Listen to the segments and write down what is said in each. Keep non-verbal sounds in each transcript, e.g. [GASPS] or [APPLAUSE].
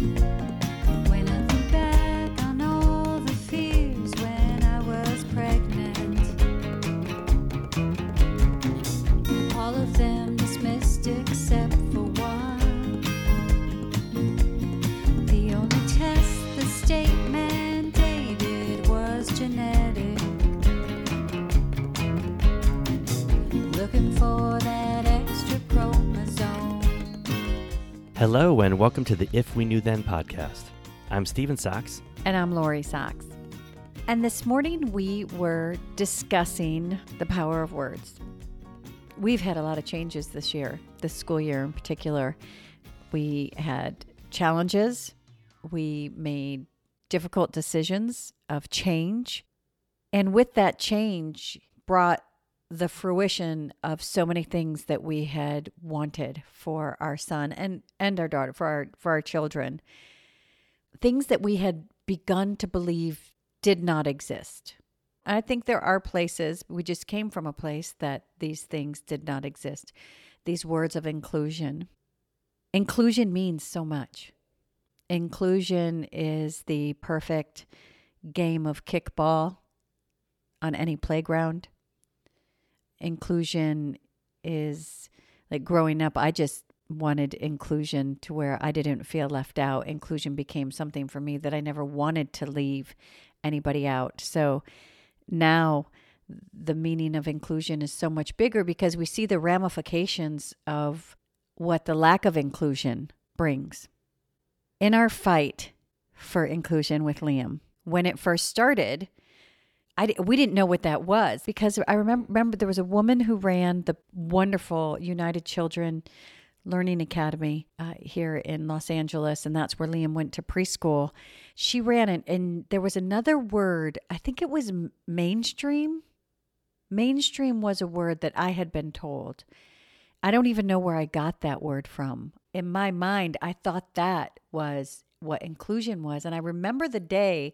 When Hello, and welcome to the If We Knew Then podcast. I'm Steven Sachs. And I'm Lori Sachs. And this morning we were discussing the power of words. We've had a lot of changes this year, this school year in particular. We had challenges, we made difficult decisions of change. And with that change brought the fruition of so many things that we had wanted for our son and, and our daughter, for our for our children things that we had begun to believe did not exist. I think there are places, we just came from a place that these things did not exist. These words of inclusion. Inclusion means so much. Inclusion is the perfect game of kickball on any playground. Inclusion is like growing up, I just wanted inclusion to where I didn't feel left out. Inclusion became something for me that I never wanted to leave anybody out. So now the meaning of inclusion is so much bigger because we see the ramifications of what the lack of inclusion brings. In our fight for inclusion with Liam, when it first started, I, we didn't know what that was because I remember, remember there was a woman who ran the wonderful United Children Learning Academy uh, here in Los Angeles, and that's where Liam went to preschool. She ran it, and there was another word. I think it was mainstream. Mainstream was a word that I had been told. I don't even know where I got that word from. In my mind, I thought that was what inclusion was. And I remember the day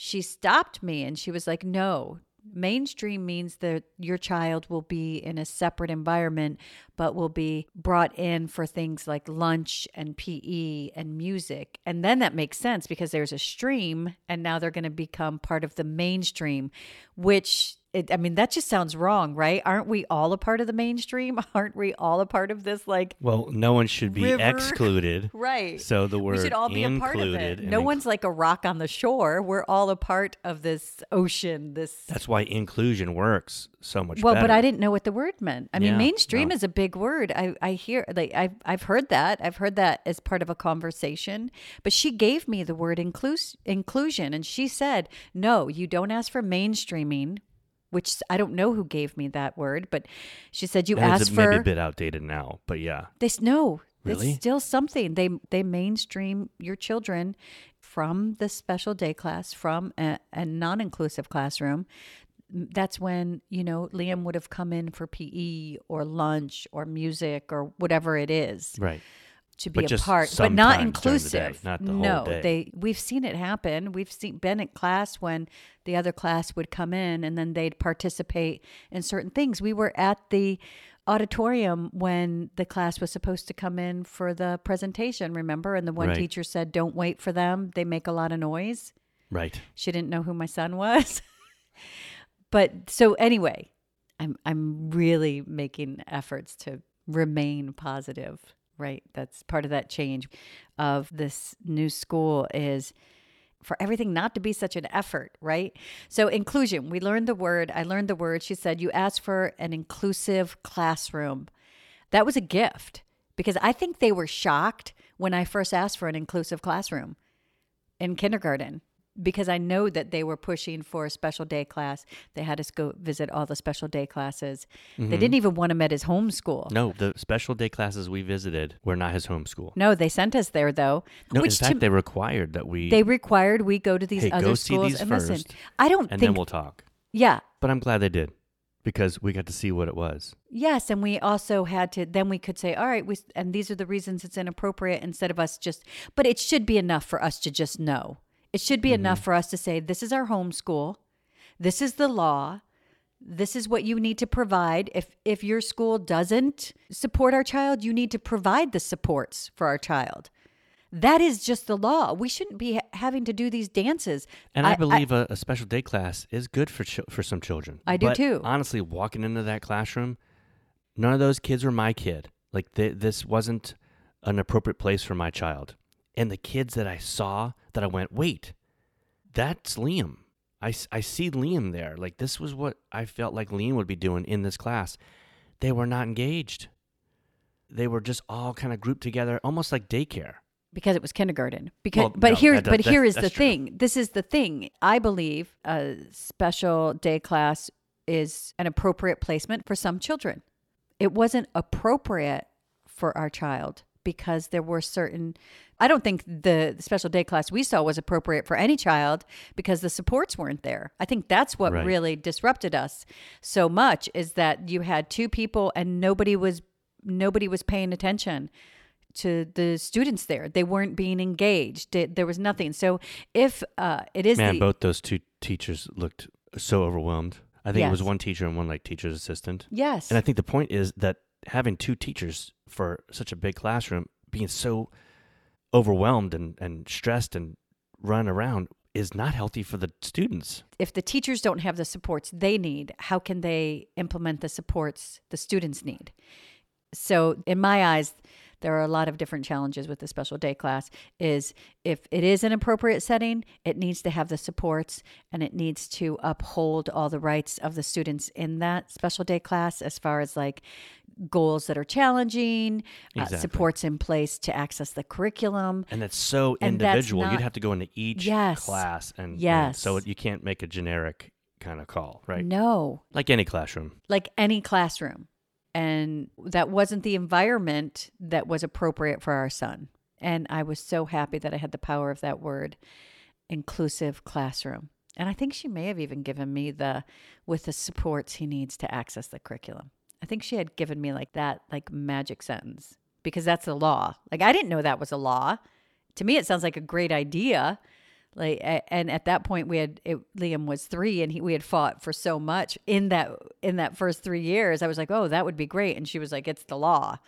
she stopped me and she was like, No, mainstream means that your child will be in a separate environment, but will be brought in for things like lunch and PE and music. And then that makes sense because there's a stream and now they're going to become part of the mainstream, which it, I mean, that just sounds wrong, right? Aren't we all a part of the mainstream? [LAUGHS] Aren't we all a part of this like Well, no one should be River. excluded. [LAUGHS] Right. So the word we should all be a part of included it. No inc- one's like a rock on the shore. We're all a part of this ocean. This That's why inclusion works so much better. well, better. but I didn't know what the word meant. I mean, mainstream no. is a big word. I, I hear like I've I've heard that. I've heard that as part of a conversation. But she gave me the word inclus- inclusion, and she said, "No, you don't ask for mainstreaming." Which I don't know who gave me that word, but she said you And asked it's for maybe a bit outdated now, but yeah. This no, Really? it's still something. They they mainstream your children from the special day class, from a, a non-inclusive classroom. That's when you know Liam would have come in for PE or lunch or music or whatever it is Right. To be But a part, but not the day, inclusive. not the no, they we've seen it happen. We've seen been at class when the other class would come in and then they'd participate in certain things. We were at the auditorium when the class was supposed to come in for the presentation, remember? And the one Right. teacher said, "Don't wait for them. They make a lot of noise." Right. She didn't know who my son was. [LAUGHS] but so anyway, I'm I'm really making efforts to remain positive, right? That's part of that change of this new school is for everything not to be such an effort, right? So inclusion, we learned the word, I learned the word. She said you asked for an inclusive classroom. That was a gift because I think they were shocked when I first asked for an inclusive classroom in kindergarten because I know that they were pushing for a special day class. They had us go visit all the special day classes. They didn't even want him at his home school. Mm-hmm. No, the special day classes we visited were not his home school. No, they sent us there though. No, in which fact, to, they required that we they required we go to these hey, other go see schools these and first, listen. I don't think and think then we'll talk. yeah. But I'm glad they did because we got to see what it was. Yes, and we also had to then we could say, all right, we and these are the reasons it's inappropriate instead of us just but it should be enough for us to just know. It should be enough mm-hmm. for us to say this is our home school. This is the law. This is what you need to provide. If if your school doesn't support our child, you need to provide the supports for our child. That is just the law. We shouldn't be ha- having to do these dances. And I, believe a a special day class is good for chil- for some children. I do But too. Honestly, walking into that classroom, none of those kids were my kid. Like th- this wasn't an appropriate place for my child. And the kids that I saw, that I went, wait, that's Liam. I, I see Liam there. Like this was what I felt like Liam would be doing in this class. They were not engaged. They were just all kind of grouped together, almost like daycare. because it was kindergarten. Because, Well, but no, here, but here is the true. thing. This is the thing. I believe a special day class is an appropriate placement for some children. It wasn't appropriate for our child because there were certain. I don't think the special day class we saw was appropriate for any child because the supports weren't there. I think that's what Right. really disrupted us so much is that you had two people and nobody was nobody was paying attention to the students there. They weren't being engaged. It- there was nothing. So if uh, it is Man, the, both those two teachers looked so overwhelmed. I think it was one teacher and one like teacher's assistant. yes, And I think the point is that having two teachers for such a big classroom being so overwhelmed and, and stressed and run around is not healthy for the students. if the teachers don't have the supports they need, how can they implement the supports the students need? So, in my eyes, there are a lot of different challenges with the special day class is if it is an appropriate setting it needs to have the supports and it needs to uphold all the rights of the students in that special day class as far as like goals that are challenging uh, supports in place to access the curriculum And that's so And that's individual. You'd have to go into each Yes. class and and Yes. so you can't make a generic kind of call, right? no Like any classroom. like any classroom. And that wasn't the environment that was appropriate for our son. And I was so happy that I had the power of that word, inclusive classroom. And I think she may have even given me the with the supports he needs to access the curriculum. I think she had given me like that like magic sentence because that's the law. Like I didn't know that was a law. To me it sounds like a great idea. Like and at that point we had it, Liam was 3 and he, we had fought for so much in that in that first 3 years. I was like, "Oh, that would be great." And she was like, "It's the law."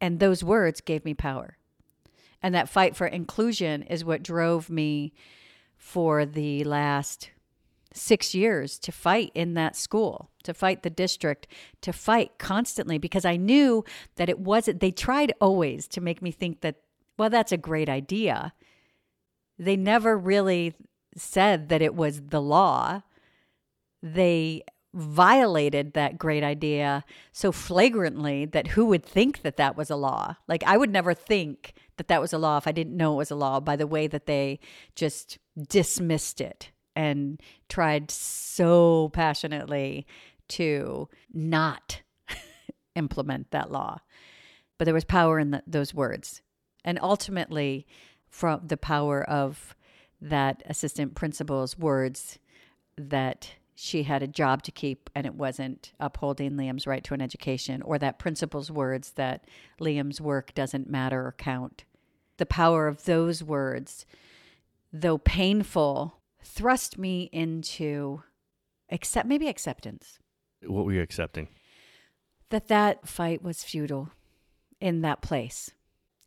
And those words gave me power. And that fight for inclusion is what drove me for the last six years to fight in that school, to fight the district, to fight constantly because I knew that it wasn't, they tried always to make me think that, well, that's a great idea. They never really said that it was the law. They violated that great idea so flagrantly that who would think that that was a law? Like, I would never think that that was a law if I didn't know it was a law by the way that they just dismissed it and tried so passionately to not [LAUGHS] implement that law. But there was power in the, those words. And ultimately, from the power of that assistant principal's words that she had a job to keep and it wasn't upholding Liam's right to an education, or that principal's words that Liam's work doesn't matter or count. The power of those words, though painful, thrust me into accept maybe acceptance What were you accepting? that that fight was futile in that place.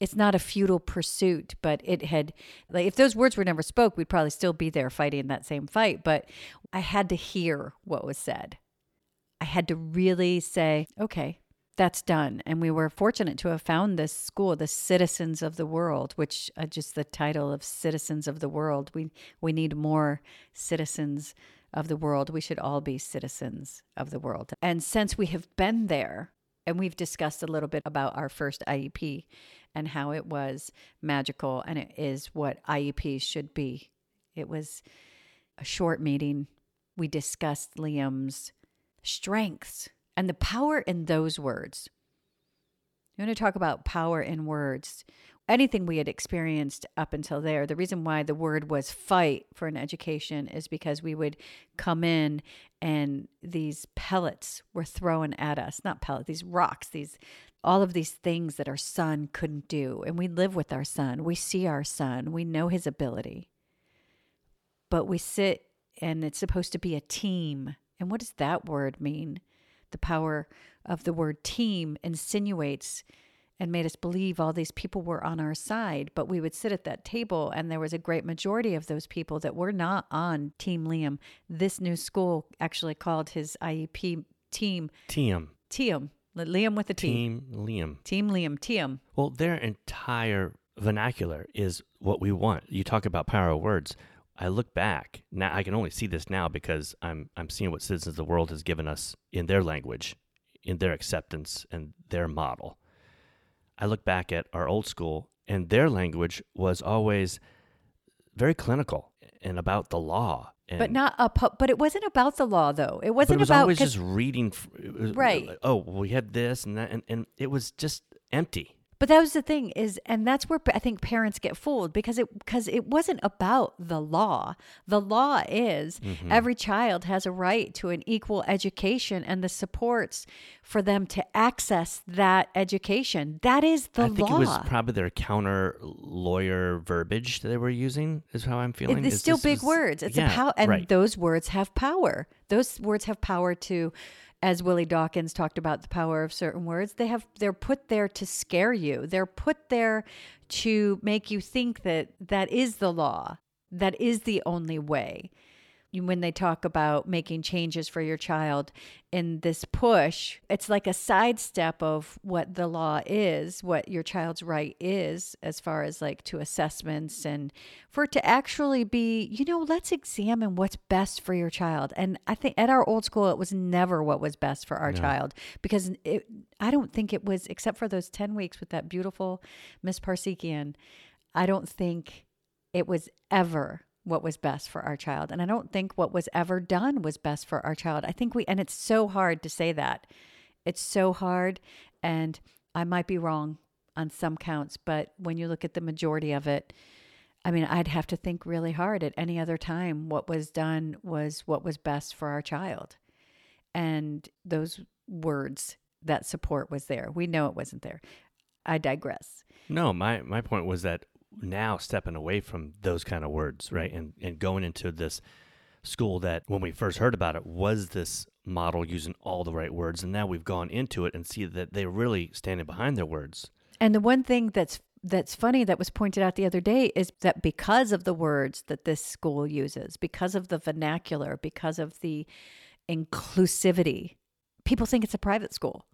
It's not a futile pursuit, but it had like if those words were never spoke, we'd probably still be there fighting that same fight, but I had to hear what was said. I had to really say, okay, that's done. And we were fortunate to have found this school, the Citizens of the World, which uh, just the title of Citizens of the World. We we need more citizens of the world. We should all be citizens of the world. And since we have been there, and we've discussed a little bit about our first IEP and how it was magical and it is what IEPs should be. It was a short meeting. We discussed Liam's strengths and the power in those words. You want to talk about power in words? Anything we had experienced up until there, the reason why the word was fight for an education is because we would come in and these pellets were thrown at us. Not pellets, these rocks, these all of these things that our son couldn't do. And we live with our son. We see our son. We know his ability. But we sit and it's supposed to be a team. And what does that word mean? The power of the word team insinuates and made us believe all these people were on our side. But we would sit at that table, and there was a great majority of those people that were not on Team Liam. This new school actually called his IEP team Team. Team. Liam with a T. Team Team Liam. Team Liam. Team. Well, their entire vernacular is what we want. You talk about power of words. I look back now. I can only see this now because I'm I'm seeing what Citizens of the World has given us in their language, in their acceptance and their model. I look back at our old school, and their language was always very clinical and about the law. And, But not a pu- but it wasn't about the law though. It wasn't it was about always just reading. it was uh, Right. like, Oh, we had this and that, and, and it was just empty. But that was the thing is, and that's where I think parents get fooled because it because it wasn't about the law. The law is Mm-hmm. every child has a right to an equal education and the supports for them to access that education. That is the I think law. it was probably their counter lawyer verbiage that they were using. Is how I'm feeling. It's Is still big was- words. It's yeah, a power, and right. those words have power. Those words have power to, as Willie Dawkins talked about the power of certain words. They have they're put there to scare you. They're put there to make you think that that is the law. That is the only way. When they talk about making changes for your child in this push, it's like a sidestep of what the law is, what your child's right is, as far as like to assessments and for it to actually be, you know, let's examine what's best for your child. And I think at our old school, it was never what was best for our child because it, I don't think it was, except for those 10 weeks with that beautiful Miss Parsekian, I don't think it was ever what was best for our child. And I don't think what was ever done was best for our child. I think we, and it's so hard to say that. It's so hard. And I might be wrong on some counts, but when you look at the majority of it, I mean, I'd have to think really hard at any other time. What was done was what was best for our child. And those words, that support was there. We know it wasn't there. I digress. No, my my point was that now stepping away from those kind of words, right, mm-hmm. and and going into this school that when we first heard about it was this model using all the right words, and now we've gone into it and see that they're really standing behind their words. And the one thing that's that's funny that was pointed out the other day is that because of the words that this school uses, because of the vernacular, because of the inclusivity, people think it's a private school.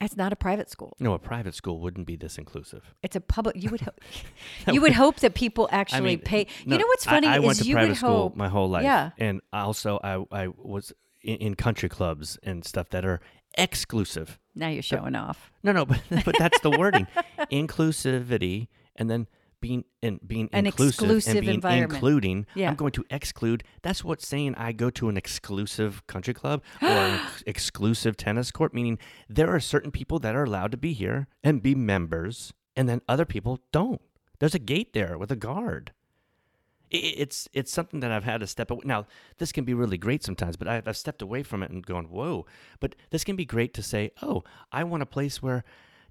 It's not a private school. No, a private school wouldn't be this inclusive. It's a public. You would ho- [LAUGHS] you would hope that people actually I mean, pay. no, you know what's I- funny I, is went to you private would school hope my whole life. Yeah. and also I I was in, in country clubs and stuff that are exclusive. Now you're showing off. No, no, but but that's the wording, [LAUGHS] inclusivity, and then being and being An inclusive exclusive and being environment. including. Yeah. I'm going to exclude. That's what saying I go to an exclusive country club or an [GASPS] ex- exclusive tennis court. Meaning there are certain people that are allowed to be here and be members, and then other people don't. There's a gate there with a guard. It's it's something that I've had to step away. Now this can be really great sometimes, but I've, I've stepped away from it and gone, whoa. But this can be great to say, oh, I want a place where,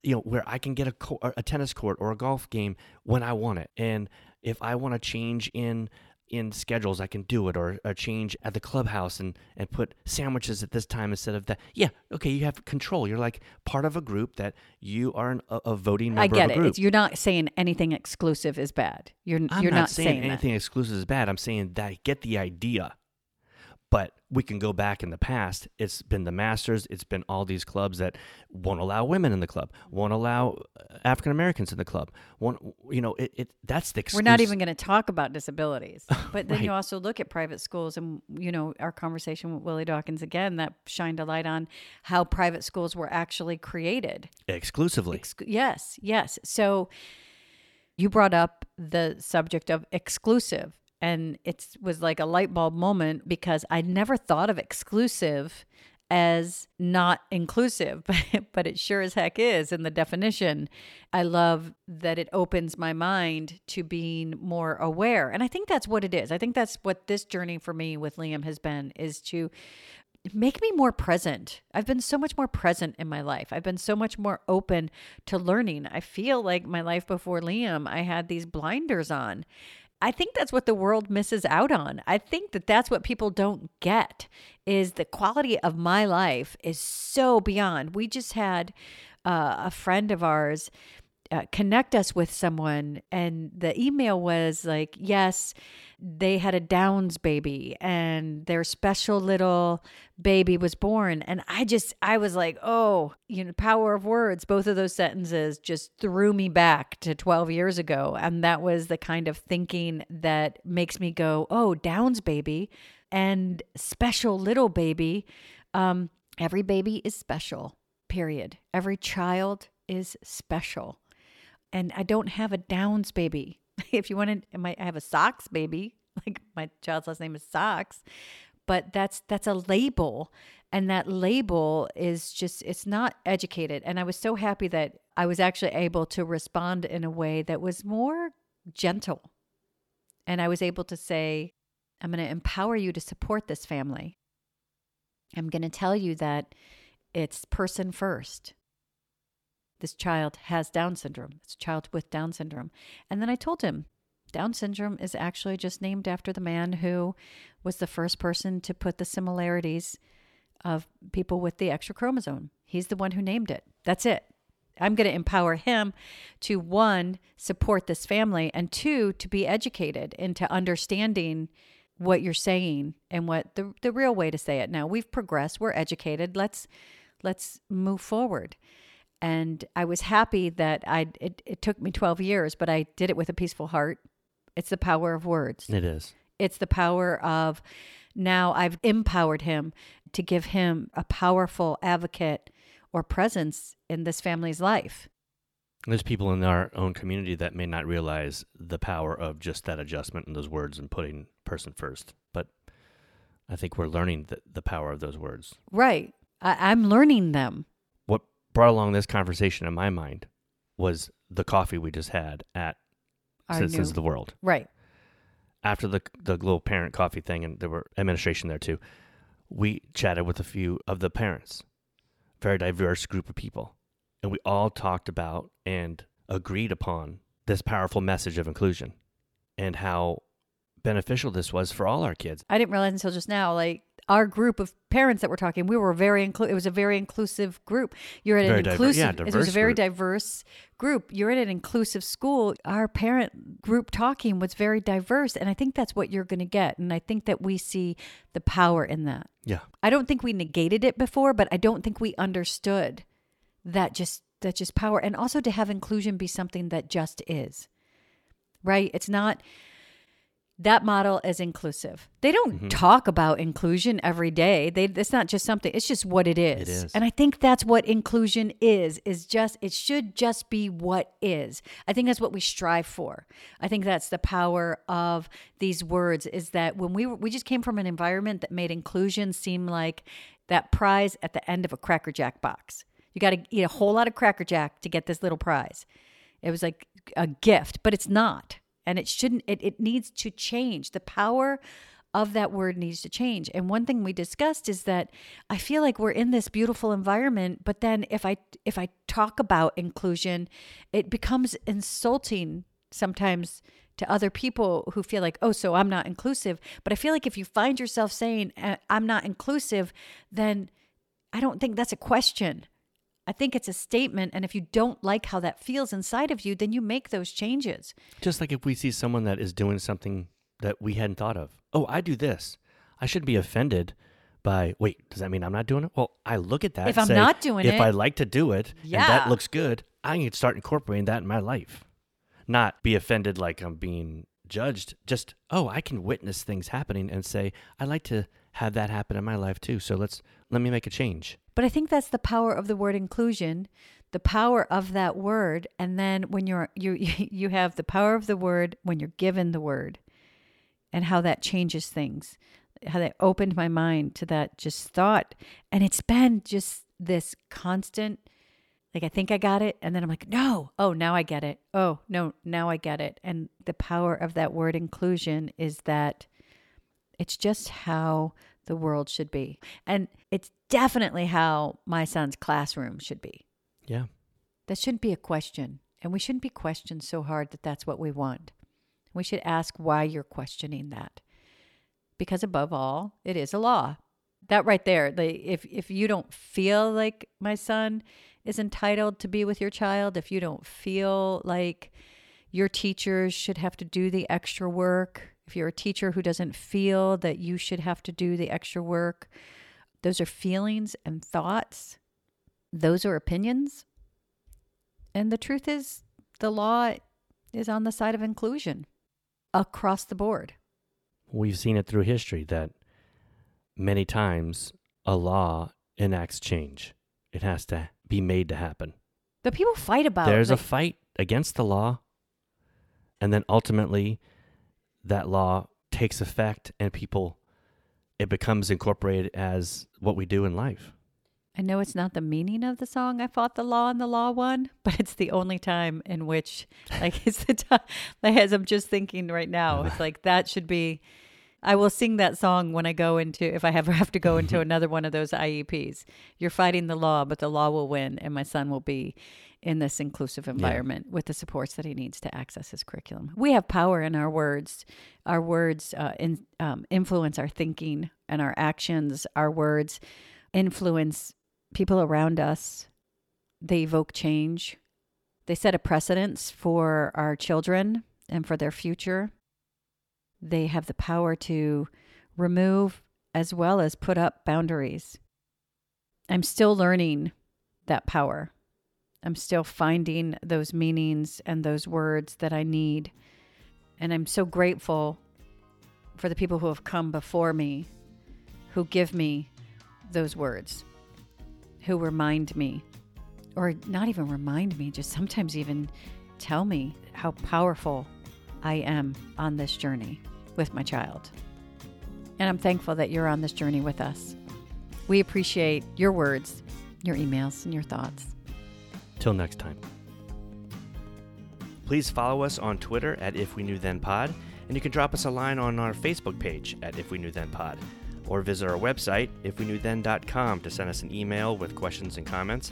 you know, where I can get a co- a tennis court or a golf game when I want it, and if I want to change in in schedules, I can do it, or a change at the clubhouse and and put sandwiches at this time instead of that. Yeah, okay, you have control. You're like part of a group that you are an, a, a voting member I get it. It's, you're not saying anything exclusive is bad. You're I'm you're not, not, saying, that. anything exclusive is bad. I'm saying that I get the idea. But we can go back in the past. It's been the Masters. It's been all these clubs that won't allow women in the club, won't allow uh, African Americans in the club. Won't you know? It, it that's the. We're not even going to talk about disabilities. [LAUGHS] But then you also look at private schools and you know our conversation with Willie Dawkins again that shined a light on how private schools were actually created. exclusively. Ex- yes, yes. So you brought up the subject of exclusive and it was like a light bulb moment because I never thought of exclusive as not inclusive, [LAUGHS] but, but it sure as heck is in the definition. I love that it opens my mind to being more aware. And I think that's what it is. I think that's what this journey for me with Liam has been is to make me more present. I've been so much more present in my life. I've been so much more open to learning. I feel like my life before Liam, I had these blinders on. I think that's what the world misses out on. I think that that's what people don't get is the quality of my life is so beyond. We just had uh, a friend of ours uh, connect us with someone and the email was like yes they had a downs baby and their special little baby was born. And i just i was like oh you know power of words. Both of those sentences just threw me back to 12 years ago. And that was the kind of thinking that makes me go oh downs baby and special little baby. Um every baby is special period. Every child is special and I don't have a Downs baby. [LAUGHS] if you want to, I might have a Sachs baby. [LAUGHS] Like my child's last name is Sachs, but that's that's a label, and that label is just it's not educated. And I was so happy that I was actually able to respond in a way that was more gentle, and I was able to say, "I'm going to empower you to support this family. I'm going to tell you that it's person first this child has Down syndrome. It's a child with Down syndrome. And then I told him, Down syndrome is actually just named after the man who was the first person to put the similarities of people with the extra chromosome. He's the one who named it. That's it. I'm going to empower him to one, support this family, and two, to be educated into understanding what you're saying and what the, the real way to say it. Now we've progressed, we're educated. Let's let's move forward and I was happy that I it, it took me 12 years, but I did it with a peaceful heart. It's the power of words. It is. It's the power of now I've empowered him to give him a powerful advocate or presence in this family's life. There's people in our own community that may not realize the power of just that adjustment and those words and putting person first. But I think we're learning the, the power of those words. Right. I, I'm learning them brought along this conversation in my mind was the coffee we just had at Our Citizens new- of the World. Right. After the the little parent coffee thing, and there were administration there too. We chatted with a few of the parents, very diverse group of people, and we all talked about and agreed upon this powerful message of inclusion and how beneficial this was for all our kids. I didn't realize until just now, like our group of parents that were talking, we were very inclu- it was a very inclusive group. You're at Very an diver- inclusive yeah, it was a very group. diverse group. You're at an inclusive school. Our parent group talking was very diverse. And I think that's what you're gonna get. And I think that we see the power in that. Yeah. I don't think we negated it before, but I don't think we understood that just that just power and also to have inclusion be something that just is. Right? It's not that model is inclusive. They don't Mm-hmm. talk about inclusion every day. They it's not just something. It's just what it is. It is. And I think that's what inclusion is. Is just it should just be what is. I think that's what we strive for. I think that's the power of these words is that when we we just came from an environment that made inclusion seem like that prize at the end of a Cracker Jack box. You got to eat a whole lot of Cracker Jack to get this little prize. It was like a gift, but it's not. And it shouldn't, it, it needs to change. The power of that word needs to change. And one thing we discussed is that I feel like we're in this beautiful environment, but then if I if I talk about inclusion, it becomes insulting sometimes to other people who feel like, oh, so I'm not inclusive. But I feel like if you find yourself saying, "Uh, I'm not inclusive, then I don't think that's a question. I think it's a statement. And if you don't like how that feels inside of you, then you make those changes. Just like if we see someone that is doing something that we hadn't thought of. Oh, I do this. I shouldn't be offended by, wait, does that mean I'm not doing it? Well, I look at that. If and I'm say, not doing if it- If I like to do it and Yeah. that looks good, I can start incorporating that in my life. Not be offended like I'm being judged. Just, oh, I can witness things happening and say, I like to have that happen in my life too. So let's let me make a change. But I think that's the power of the word inclusion, the power of that word. And then when you're you [LAUGHS] you have the power of the word when you're given the word and how that changes things. How that opened my mind to that just thought. And it's been just this constant like I think I got it and then I'm like, "No. Oh, now I get it. Oh, no, now I get it." And the power of that word inclusion is that it's just how the world should be. And it's definitely how my son's classroom should be. Yeah. That shouldn't be a question. And we shouldn't be questioned so hard that that's what we want. We should ask why you're questioning that. Because above all, it is a law. That right there, the, if if you don't feel like my son is entitled to be with your child, if you don't feel like your teachers should have to do the extra work, if you're a teacher who doesn't feel that you should have to do the extra work, those are feelings and thoughts. Those are opinions. And the truth is, the law is on the side of inclusion across the board. We've seen it through history that many times a law enacts change. It has to be made to happen. But people fight about There's like, a fight against the law, and then ultimately that law takes effect and people it becomes incorporated as what we do in life. I know it's not the meaning of the song I fought the law and the law won, [LAUGHS] but it's the only time in which like [LAUGHS] it's the time like as I'm just thinking right now. [LAUGHS] It's like that should be I will sing that song when I go into if I ever have to go into [LAUGHS] another one of those IEPs. You're fighting the law, but the law will win and my son will be in this inclusive environment with the supports that he needs to access his curriculum. We have power in our words. Our words uh, in, um, influence our thinking and our actions. Our words influence people around us. They evoke change. They set a precedence for our children and for their future. They have the power to remove as well as put up boundaries. I'm still learning that power. I'm still finding those meanings and those words that I need. And I'm so grateful for the people who have come before me, who give me those words, who remind me, or not even remind me, just sometimes even tell me how powerful I am on this journey with my child. And I'm thankful that you're on this journey with us. We appreciate your words, your emails, and your thoughts. Till next time. Please follow us on Twitter at If We Knew Then Pod, and you can drop us a line on our Facebook page at If We Knew Then Pod, or visit our website, ifweknewthen.com, to send us an email with questions and comments.